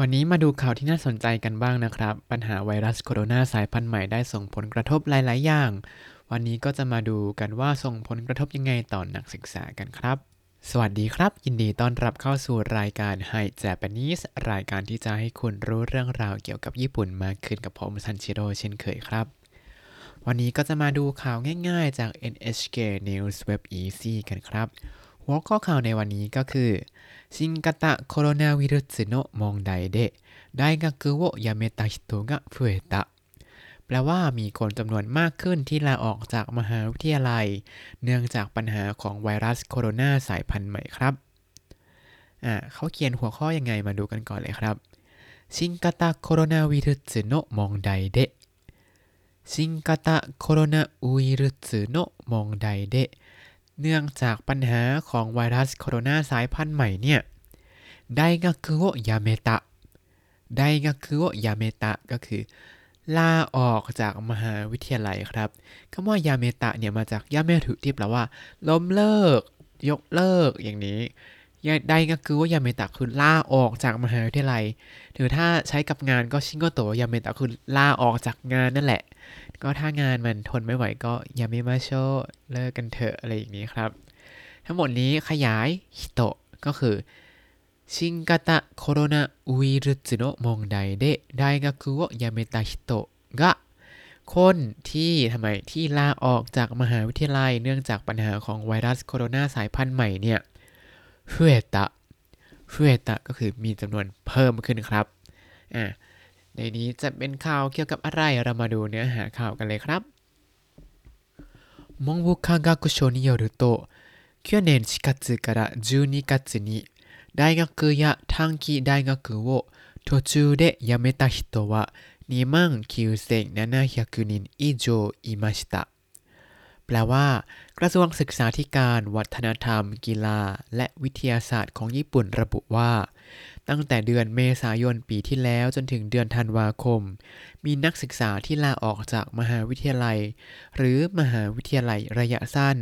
วันนี้มาดูข่าวที่น่าสนใจกันบ้างนะครับ ปัญหาไวรัสโคโรนาสายพันธุ์ใหม่ได้ส่งผลกระทบหลาย ๆ อย่าง วันนี้ก็จะมาดูกันว่าส่งผลกระทบยังไงต่อนักศึกษากันครับ สวัสดีครับ ยินดีต้อนรับเข้าสู่รายการ Hi Japanese รายการที่จะให้คุณรู้เรื่องราวเกี่ยวกับญี่ปุ่นมากขึ้นกับผมซันชิโร่เช่นเคยครับ วันนี้ก็จะมาดูข่าวง่าย ๆ จาก NHK News Web Easy กันครับ หัวข้อข่าวในวันนี้ก็คือ新型コロナウイルスの問題で大学を辞めた人が増えたแปลว่ามีคนจำนวนมากขึ้นที่ลาออกจากมหาวิทยาลัย เนื่องจากปัญหาของไวรัสโคโรนาสายพันธุ์ใหม่ครับ อ่าเขาเขียนหัวข้อยังไงมาดูกันก่อนเลยครับ新型コロナウイルスの問題で新型コロナウイルスの問題でเ เนื่องจากปัญหาของไวรัสโคโรนาสายพันธุ์ใหม่เนี่ยไดก็คุโอยาเมตะไดก็คุโอยาเมตะก็คือลาออกจากมหาวิทยาลัยครับคำว่ายาเมตะเนี่ยมาจากยาเมถุที่แปลว่า ล้มเลิก ยกเลิกอย่างนี้ ได้ก็คือว่ายาเมตะคือล่าออกจากมหาวิทยาลัย หรือถ้าใช้กับงานก็ชิงก็โตยาเมตะคือลาออกจากงานนั่นแหละ ก็ถ้างานมันทนไม่ไหวก็辞めましょうเลิกกันเถอะอะไรอย่างนี้ครับ ทั้งหมดนี้ขยายฮิโตะก็คือ新型コロナウイルスの問題で大ก็คือว่า辞めた人がคนที่ทำไมที่ลาออกจากมหาวิทยาลัยเนื่องจากปัญหาของไวรัสโคโรนาสายพันธุ์ใหม่เนี่ย เฟตะเฟตะก็คือมีจำนวนเพิ่มขึ้นครับอ่าในนี้จะเป็นข่าวเกี่ยวกับอะไรเรามาดูเนื้อหาข่าวกันเลยครับ文部科学省によると去年4月から12月に大学や短期大学を途中で辞めた人は2万9700人以上いました แปลว่า กระทรวงศึกษาธิการ วัฒนธรรม กีฬา และวิทยาศาสตร์ของญี่ปุ่นระบุว่า ตั้งแต่เดือนเมษายนปีที่แล้วจนถึงเดือนธันวาคม มีนักศึกษาที่ลาออกจากมหาวิทยาลัย หรือมหาวิทยาลัยระยะสั้น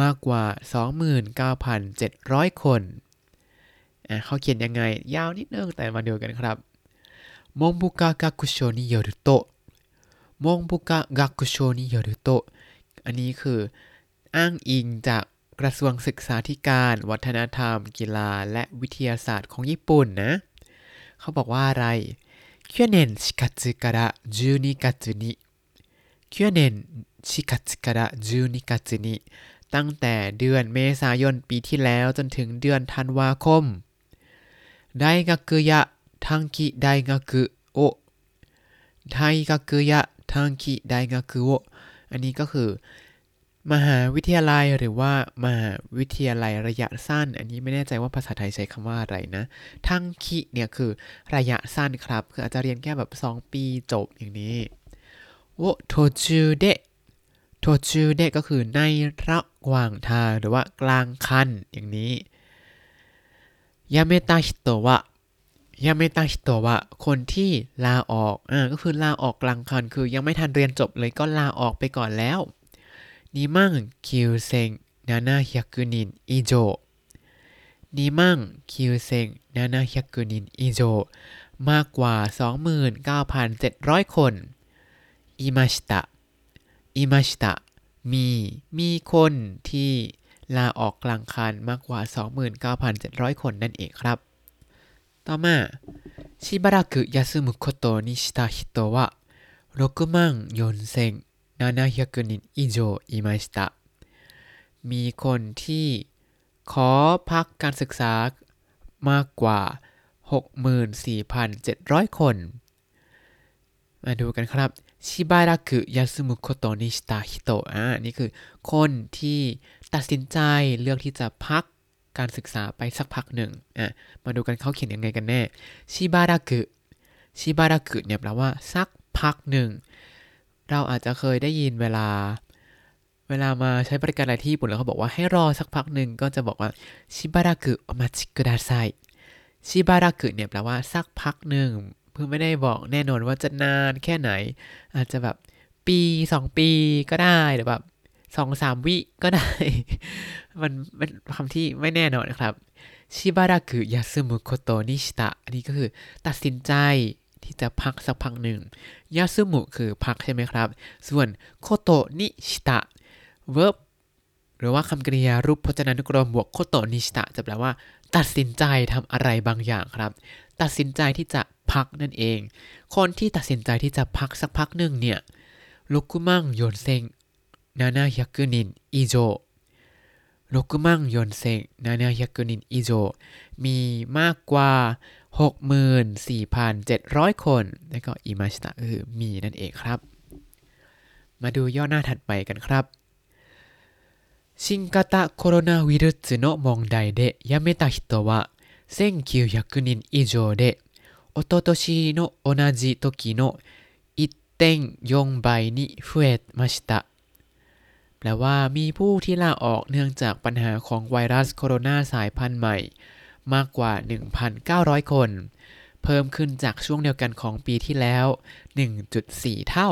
มากกว่า 29,700 คนเขาเขียนยังไง ยาวนิดนึงแต่มาดูกันครับมงบุกะกักุโชนิโยรุโตมงบุกะกักุโชนิโยรุโต อันนี้คืออ้างอิงจากกระทรวงศึกษาธิการ วัฒนธรรม กีฬา และวิทยาศาสตร์ของญี่ปุ่นนะ เขาบอกว่าอะไร去年4月から12月に去年4月から12月にตั้งแต่เดือนเมษายนปีที่แล้วจนถึงเดือนธันวาคม大学や短期大学を大学や短期大学をอั อันนี้ก็คือ มหาวิทยาลัยหรือว่ามหาวิทยาลัยระยะสั้น อันนี้ไม่แน่ใจว่าภาษาไทยใช้คำว่าอะไรนะ 短期เนี่ยคือระยะสั้นครับ คืออาจจะเรียนแค่แบบ 2 ปีจบอย่างนี้を途中で途中でก็คือในระหว่างทางหรือว่ากลางคันอย่างนี้辞めた人ะ ยาเมตาฮิโตะคนที่ลาออกอ่าก็คือลาออกกลางคันคือยังไม่ทันเรียนจบเลยก็ลาออกไปก่อนแล้วนิมังคิวเซงนานาฮิกุนินอิโจนิมังคิวเซงนานาฮิกุนินอิโจมากกว่า 29,700 คนอิมาชิตะอิมาชิตะมีมีคนที่ลาออกกลางคันมากกว่า 29,700 คนนั่นเองครับ ต่อมาしばらく休むことにした人は6万4700人以上いました มีคนที่ขอพักการศึกษามากกว่า 64,700 คน มาดูกันครับชิบาระคุยาสุมุโคโตนิชิตาฮิโตะอ่านี่คือคนที่ตัดสินใจเลือกที่จะพัก การศึกษาไปสักพักหนึ่งอะมาดูกันเขาเขียนยังไงกันแน่ชิบาระคุชิบาระคุเนี่ยแปลว่าสักพักหนึ่ง เราอาจจะเคยได้ยินเวลา เวลามาใช้บริการอะไรที่ญี่ปุ่นแล้วเขาบอกว่าให้รอสักพักหนึ่งก็จะบอกว่าชิบาระคุโอมาชิกุดาไซชิบาระคุเนี่ยแปลว่าสักพักหนึ่งเพื่อไม่ได้บอกแน่นอนว่าจะนานแค่ไหน อาจจะแบบปีสองปีก็ได้หรือแบบ สองสามวิก็ได้ มันเป็นคำที่ไม่แน่นอนครับชิบาระกุยาสึมุโคโตนิชิตะอันนี้ก็คือตัดสินใจที่จะพักสักพักหนึ่งยาสึมุคือพักใช่ไหมครับ ส่วนโคโตนิชิตะ verb หรือว่าคำกริยารูปพจนานุกรมบวกโคโตนิชิตะจะแปลว่า ตัดสินใจทำอะไรบางอย่างครับ ตัดสินใจที่จะพักนั่นเอง คนที่ตัดสินใจที่จะพักสักพักหนึ่งเนี่ยลุกุมังโยนเซง นานาฮิกุนินอิโจ6万4700人以上มีมากกว่า 64,700 คนแล้วก็อิมาชิตะคือมีนั่นเองครับ มาดูย่อหน้าถัดไปกันครับ新型コロナウイルスの問題で辞めた人は1900人以上で、おととしの同じ時の1.4倍に増えました。 แปลว่ามีผู้ที่ลาออกเนื่องจากปัญหาของไวรัสโคโรนาสายพันธุ์ใหม่ มากกว่า 1,900 คน เพิ่มขึ้นจากช่วงเดียวกันของปีที่แล้ว 1.4 เท่า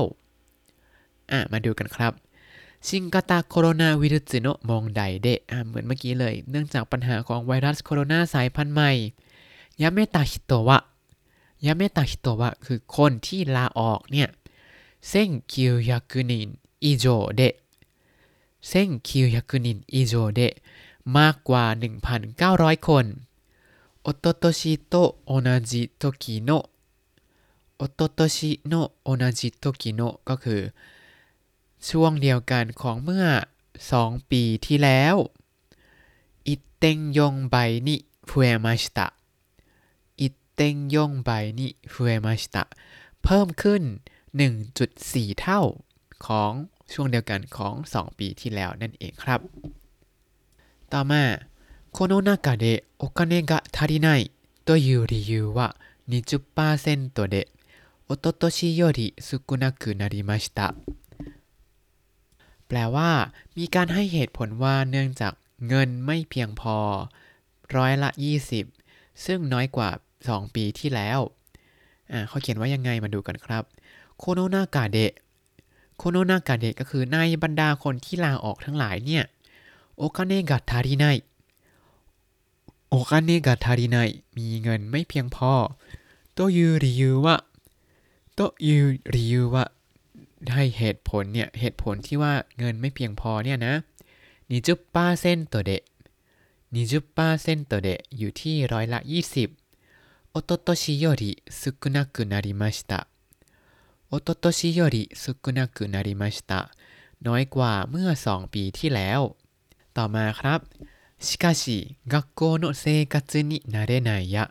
อะ มาดูกันครับชิงกาตาโคโรนาวิรุสโนมองไดเดะเหมือนเมื่อกี้เลย เนื่องจากปัญหาของไวรัสโคโรนาสายพันธุ์ใหม่辞めた人は辞めた人はคือคนที่ลาออกเนี่ย千九百人以上で 1900人以上でมากกว่า 1,900 คนおととしと同じ時のおととしの同じ時のก็คือ ช่วงเดียวกันของเมื่อ 2 ปีที่แล้วอิเต็งยงไบนิฟูเอมาชิตะอิเต็งยงไบนิฟูเอมาชิตะเพิ่มขึ้น 1.4 เท่าของ ช่วงเดียวกันของ 2 ปีที่แล้วนั่นเองครับ ต่อมาこの中でお金が足りないという理由は20%でおととしより少なくなりましたแปลว่า มีการให้เหตุผลว่าเนื่องจากเงินไม่เพียงพอ ร้อยละ 20 ซึ่งน้อยกว่า 2 ปีที่แล้วเขาเขียนว่ายังไงมาดูกันครับโคโนนากาเดะ โคโนนากาเดะก็คือในบรรดาคนที่ลาออกทั้งหลายเนี่ยโอคาเนกะทาริไนโอคาเนกะทาริไนมีเงินไม่เพียงพอโตยูริยูวะโตยูริยูวะให้เหตุผลเนี่ย เหตุผลที่ว่าเงินไม่เพียงพอเนี่ยนะ20%เซนโตเดะ20%เดะอยู่ที่ร้อยละ 20โอโตโตชิโยริสุกุนักุนาริมาชิตะ โอโตโตชิโยริสุกุนักุนาริมาชิตะน้อยกว่าเมื่อ 2 ปีที่แล้ว ต่อมาครับしかし学校の生活に慣れないや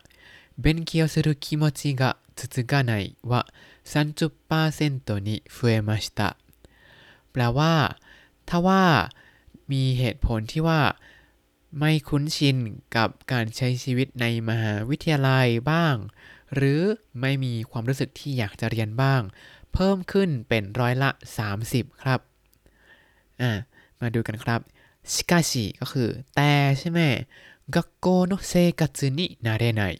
勉強する気持ちが続かないは30%に増えましたแปลว่า ถ้าว่า มีเหตุผลที่ว่า ไม่คุ้นชินกับการใช้ชีวิตในมหาวิทยาลัยบ้าง หรือไม่มีความรู้สึกที่อยากจะเรียนบ้างเพิ่มขึ้นเป็นร้อยละ 30 ครับ อ่า มาดูกันครับชิกาชิก็คือ แต่ใช่ไหม学校の生活に慣れない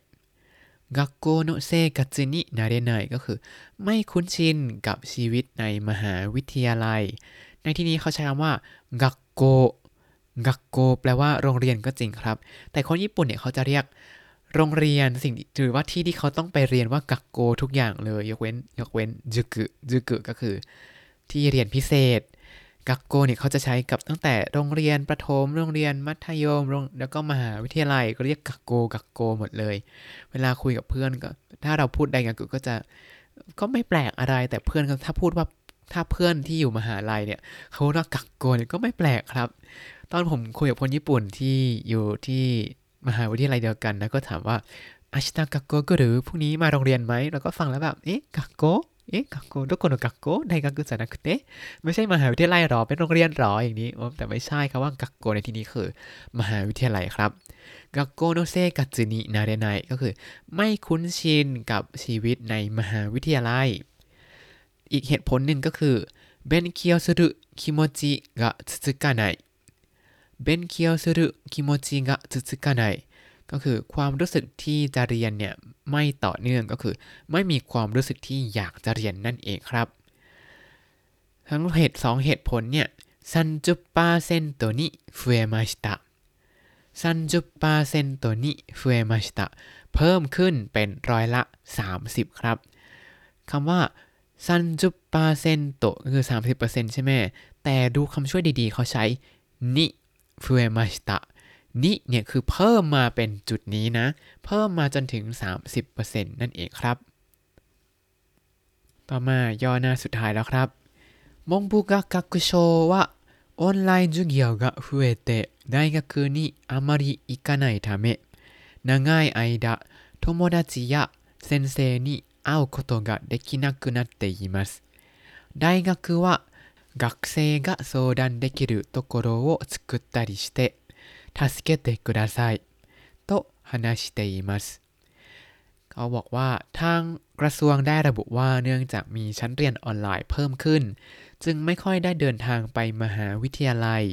学校の生活に慣れないก็คือ ไม่คุ้นชินกับชีวิตในมหาวิทยาลัย ในที่นี้เขาใช้คำว่ากักโกกักโกแปลว่าโรงเรียนก็จริงครับ แต่คนญี่ปุ่นเนี่ยเขาจะเรียก โรงเรียนสิ่งหรือว่าที่ที่เขาต้องไปเรียนว่ากักโกทุกอย่างเลยยกเว้นยกเว้นจุกุจุกุก็คือ ที่เรียนพิเศษ กักโกเนี่ยเขาจะใช้กับตั้งแต่โรงเรียนประถมโรงเรียนมัธยมแล้วก็มหาวิทยาลัยก็เรียกกักโกกักโกหมดเลย เวลาคุยกับเพื่อนก็ ถ้าเราพูดไดกักโกก็จะก็ไม่แปลกอะไรแต่เพื่อนถ้าพูดว่าถ้าเพื่อนที่อยู่มหาลัยเนี่ยเขาเรียกกักโกเนี่ยก็ไม่แปลกครับ ตอนผมคุยกับคนญี่ปุ่นที่อยู่ที่ มหาวิทยาลัยเดียวกันแล้วก็ถามว่าอาชิตากักโกก็หรือพรุ่งนี้มาโรงเรียนไหมเราก็ฟังแล้วแบบเอ๊ะ 学校 เอ๊ะ 学校 ทุกคน 学校 大学じゃなくてไม่ใช่มหาวิทยาลัยหรอเป็นโรงเรียนหรออย่างนี้แต่ไม่ใช่ครับว่ากักโกในที่นี้คือ มหาวิทยาลัยครับ学校の生活に慣れないก็คือ ไม่คุ้นชินกับชีวิตในมหาวิทยาลัย อีกเหตุผลหนึ่งก็คือ勉強する気持ちが続かない 勉強する気持ちが続かないก็คือความรู้สึกที่จะเรียนเนี่ยไม่ต่อเนื่องก็คือ ไม่มีความรู้สึกที่อยากจะเรียนนั่นเองครับ ทั้งเหตุสองเหตุผลเนี่ย30%に増えました 30%に増えましたเพิ่มขึ้นเป็นร้อยละ 30 ครับคำว่า30%ก็คือ 30%ใช่ไหม แต่ดูคำช่วยดีๆ เขาใช้นิ ฟูเอมาชิตะนิเนี่ยคือเพิ่มมาเป็นจุดนี้นะ เพิ่มมาจนถึง 30%นั่นเองครับ ต่อมาย่อหน้าสุดท้ายแล้วครับมงบุกะกักโชวะオンライン授業が増えて大学にあまり行かないため長い間友達や先生に会うことができなくなっています大学は 学生が相談できるところを作ったりして助けてくださいと話していますเขาบอกว่าทางกระทรวงได้ระบุว่าเนื่องจากมีชั้นเรียนออนไลน์เพิ่มขึ้น จึงไม่ค่อยได้เดินทางไปมหาวิทยาลัย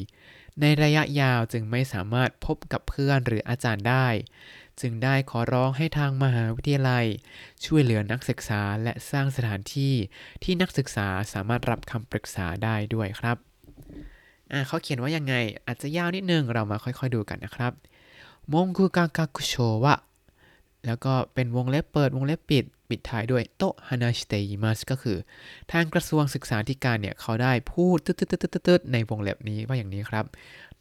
ในระยะยาวจึงไม่สามารถพบกับเพื่อนหรืออาจารย์ได้ จึงได้ขอร้องให้ทางมหาวิทยาลัย ช่วยเหลือนักศึกษาและสร้างสถานที่ที่นักศึกษาสามารถรับคำปรึกษาได้ด้วยครับอ่าเขาเขียนว่ายังไงอาจจะยาวนิดนึงเรามาค่อยๆดูกันนะครับมงกุกากักุโชวะแล้วก็เป็นวงเล็บเปิดวงเล็บปิด ปิดท้ายด้วยโตฮานาชิเตยิมัสก็คือ ทางกระทรวงศึกษาธิการเนี่ย เขาได้พูดตืดๆๆๆในวงเล็บนี้ว่าอย่างนี้ครับ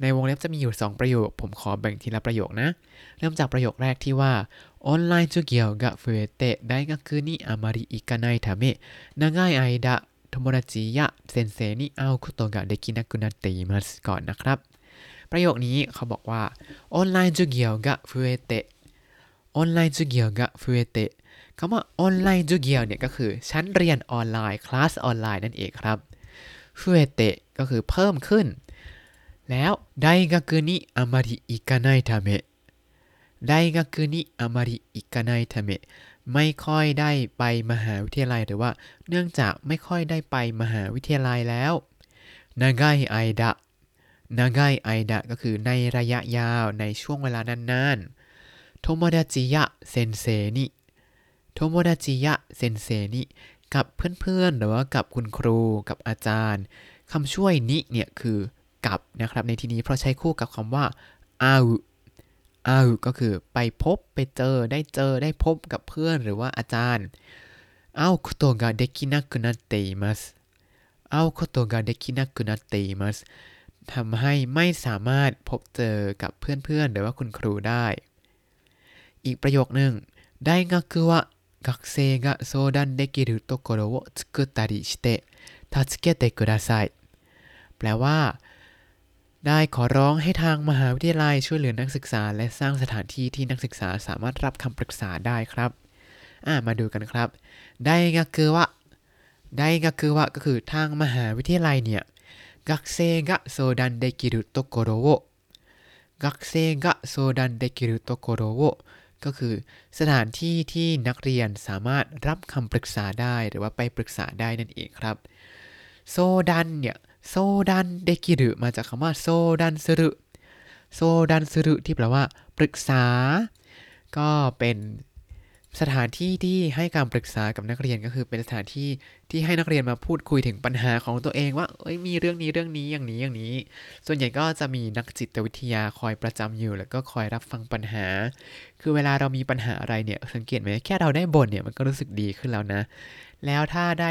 ในวงเล็บจะมีอยู่ 2 ประโยค ผมขอแบ่งทีละประโยคนะ เริ่มจากประโยคแรกที่ว่าオンライン授業が増えて大学にあまり行かないため長い間友達や先生に会うことができなくなっていますก่อนนะครับ ประโยคนี้เขาบอกว่าオンライン授業が増えてオンライン授業が増えてคำว่า オンライン授業 เนี่ยก็คือชั้นเรียนออนไลน์คลาสออนไลน์นั่นเองครับเฟเตก็คือเพิ่มขึ้น แล้ว大学にあまり行かないため大学にあまり行かないためไม่ค่อยได้ไปมหาวิทยาลัยหรือว่า เนื่องจากไม่ค่อยได้ไปมหาวิทยาลัยแล้ว長い間長い間ก็คือในระยะยาวในช่วงเวลานานๆโทโมดาจิยะเซนเซนิโทโมดาจิยะเซนเซนิกับเพื่อนๆ หรือว่ากับคุณครูกับอาจารย์คำช่วยนิเนี่ยคือ กับนะครับในที่นี้เพราะใช้คู่กับคำว่าอาอาก็คือไปพบไปเจอได้เจอได้พบกับเพื่อนหรือว่าอาจารย์เอาโคโตะができなくなっていますเอาโคโตะができなくなっていますทำให้ไม่สามารถพบเจอกับเพื่อนๆ หรือว่าคุณครูได้ อีกประโยคหนึ่ง大学は学生が相談できるところを作ったりして助けてくださいแปลว่า ได้ขอร้องให้ทางมหาวิทยาลัยช่วยเหลือนักศึกษา และสร้างสถานที่ที่นักศึกษาสามารถรับคำปรึกษาได้ครับอ่ามาดูกันครับ ได้ก็คือว่า ได้ก็คือว่าก็คือทางมหาวิทยาลัยเนี่ยกักเซกะโซดันไดกิรุโตโกโรโว学生が相談できるところをก็คือสถานที่ที่นักเรียนสามารถรับคำปรึกษาได้หรือว่าไปปรึกษาได้นั่นเองครับ 相談 เนี่ย 相談できるมาจากคำว่า相談する相談するที่แปลว่า ปรึกษา ก็เป็นสถานที่ที่ให้การปรึกษากับนักเรียนก็คือเป็นสถานที่ที่ให้นักเรียนมาพูดคุยถึงปัญหาของตัวเองว่าเอ้ยมีเรื่องนี้เรื่องนี้อย่างนี้อย่างนี้ ส่วนใหญ่ก็จะมีนักจิตวิทยาคอยประจำอยู่ แล้วก็คอยรับฟังปัญหา คือเวลาเรามีปัญหาอะไรเนี่ยสังเกตไหมแค่เราได้บ่นเนี่ยมันก็รู้สึกดีขึ้นแล้วนะ แล้วถ้าได้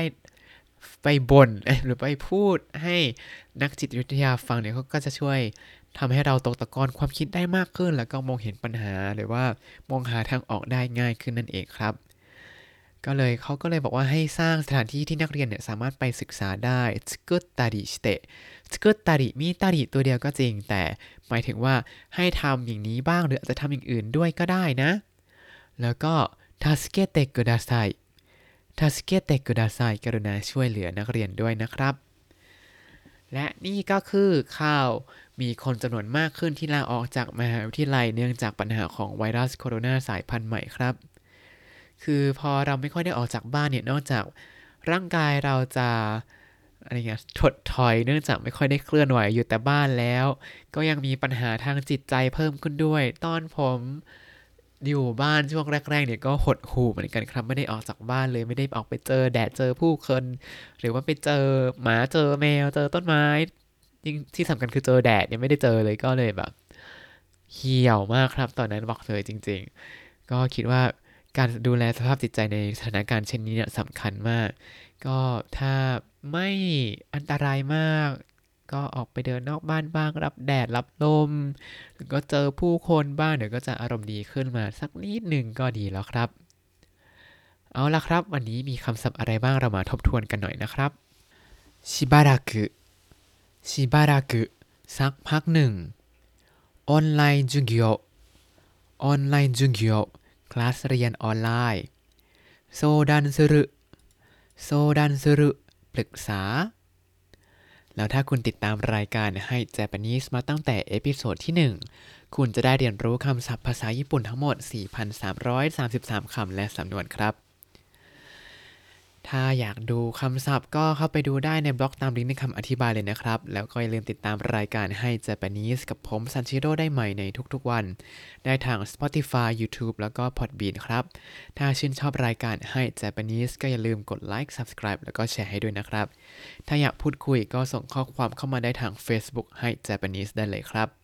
ไปบ่นหรือไปพูดให้นักจิตวิทยาฟังเนี่ยเขาก็จะช่วยทำให้เราตกตะกอนความคิดได้มากขึ้น แล้วก็มองเห็นปัญหาหรือว่ามองหาทางออกได้ง่ายขึ้นนั่นเองครับ ก็เลยเขาก็เลยบอกว่าให้สร้างสถานที่ที่นักเรียนเนี่ยสามารถไปศึกษาได้สกุตตาริสเตสกุตตาริมีตาริตัวเดียวก็จริง แต่หมายถึงว่าให้ทำอย่างนี้บ้างหรืออาจจะทำอย่างอื่นด้วยก็ได้นะ แล้วก็ทัสเกเตกุดาไซ ทัสเกเตกุดาไซกรุณาช่วยเหลือนักเรียนด้วยนะครับ และนี่ก็คือข่าวมีคนจำนวนมากขึ้นที่ลาออกจากมหาวิทยาลัยเนื่องจากปัญหาของไวรัสโคโรนาสายพันธุ์ใหม่ครับ คือพอเราไม่ค่อยได้ออกจากบ้านเนี่ยนอกจากร่างกายเราจะอะไรเงี้ยถดถอยเนื่องจากไม่ค่อยได้เคลื่อนไหวอยู่แต่บ้านแล้ว ก็ยังมีปัญหาทางจิตใจเพิ่มขึ้นด้วย ตอนผม อยู่บ้านช่วงแรกๆเนี่ยก็หดหู่เหมือนกันครับไม่ได้ออกจากบ้านเลยไม่ได้ออกไปเจอ แดดเจอผู้คน หรือว่าไปเจอหมาเจอแมวเจอต้นไม้ยิ่งที่สำคัญคือเจอแดดยังไม่ได้เจอเลยก็เลยแบบเหี่ยวมากครับตอนนั้นบอกเลยจริง ๆ ก็คิดว่าการดูแลสภาพจิตใจในสถานการณ์เช่นนี้เนี่ยสำคัญมาก ก็ถ้าไม่อันตรายมาก ก็ออกไปเดินนอกบ้านบ้าง รับแดดรับลมหรือก็เจอผู้คนบ้างเดี๋ยวก็จะอารมณ์ดีขึ้นมาสักนิดหนึ่งก็ดีแล้วครับ เอาละครับ วันนี้มีคำศัพท์อะไรบ้างเรามาทบทวนกันหน่อยนะครับชิบารากุชิบารากุสักพักหนึ่งオンライン授業オンライン授業คลาสเรียนออนไลน์相談する相談するปรึกษา แล้วถ้าคุณติดตามรายการให้ Japanese มาตั้งแต่ episode ที่ 1 คุณจะได้เรียนรู้คำศัพท์ภาษาญี่ปุ่นทั้งหมด 4,333 คำและสำนวนครับ ถ้าอยากดูคำศัพท์ก็เข้าไปดูได้ในบล็อกตามลิงก์ในคำอธิบายเลยนะครับ แล้วก็อย่าลืมติดตามรายการให้ Japanese กับผมซันชิโร่ได้ใหม่ในทุกๆวัน ได้ทาง Spotify YouTube แล้วก็ Podbean ครับ ถ้าชื่นชอบรายการให้ Japanese ก็อย่าลืมกดไลค์ Subscribe แล้วก็แชร์ให้ด้วยนะครับ ถ้าอยากพูดคุยก็ส่งข้อความเข้ามาได้ทาง Facebook ให้ Japanese ได้เลยครับ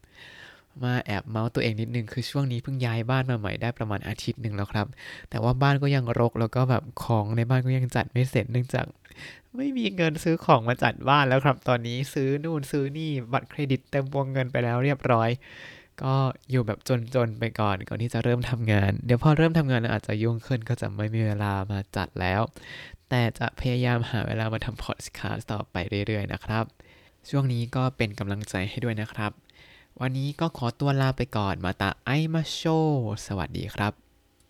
มาแอบเมาส์ตัวเองนิดนึงคือช่วงนี้เพิ่งย้ายบ้านมาใหม่ได้ประมาณอาทิตย์หนึ่งแล้วครับ แต่ว่าบ้านก็ยังรกแล้วก็แบบของในบ้านก็ยังจัดไม่เสร็จเนื่องจาก ไม่มีเงินซื้อของมาจัดบ้านแล้วครับ ตอนนี้ซื้อนู่นซื้อนี่บัตรเครดิตเต็มวงเงินไปแล้วเรียบร้อย ก็อยู่แบบจนๆไปก่อนก่อนที่จะเริ่มทำงาน เดี๋ยวพอเริ่มทำงานอาจจะยุ่งขึ้นก็จะไม่มีเวลามาจัดแล้ว แต่จะพยายามหาเวลามาทำพอดคาสต์ต่อไปเรื่อยๆนะครับช่วงนี้ก็เป็นกำลังใจให้ด้วยนะครับ วันนี้ก็ขอตัวลาไปก่อนมาตาไอมาโช สวัสดีครับ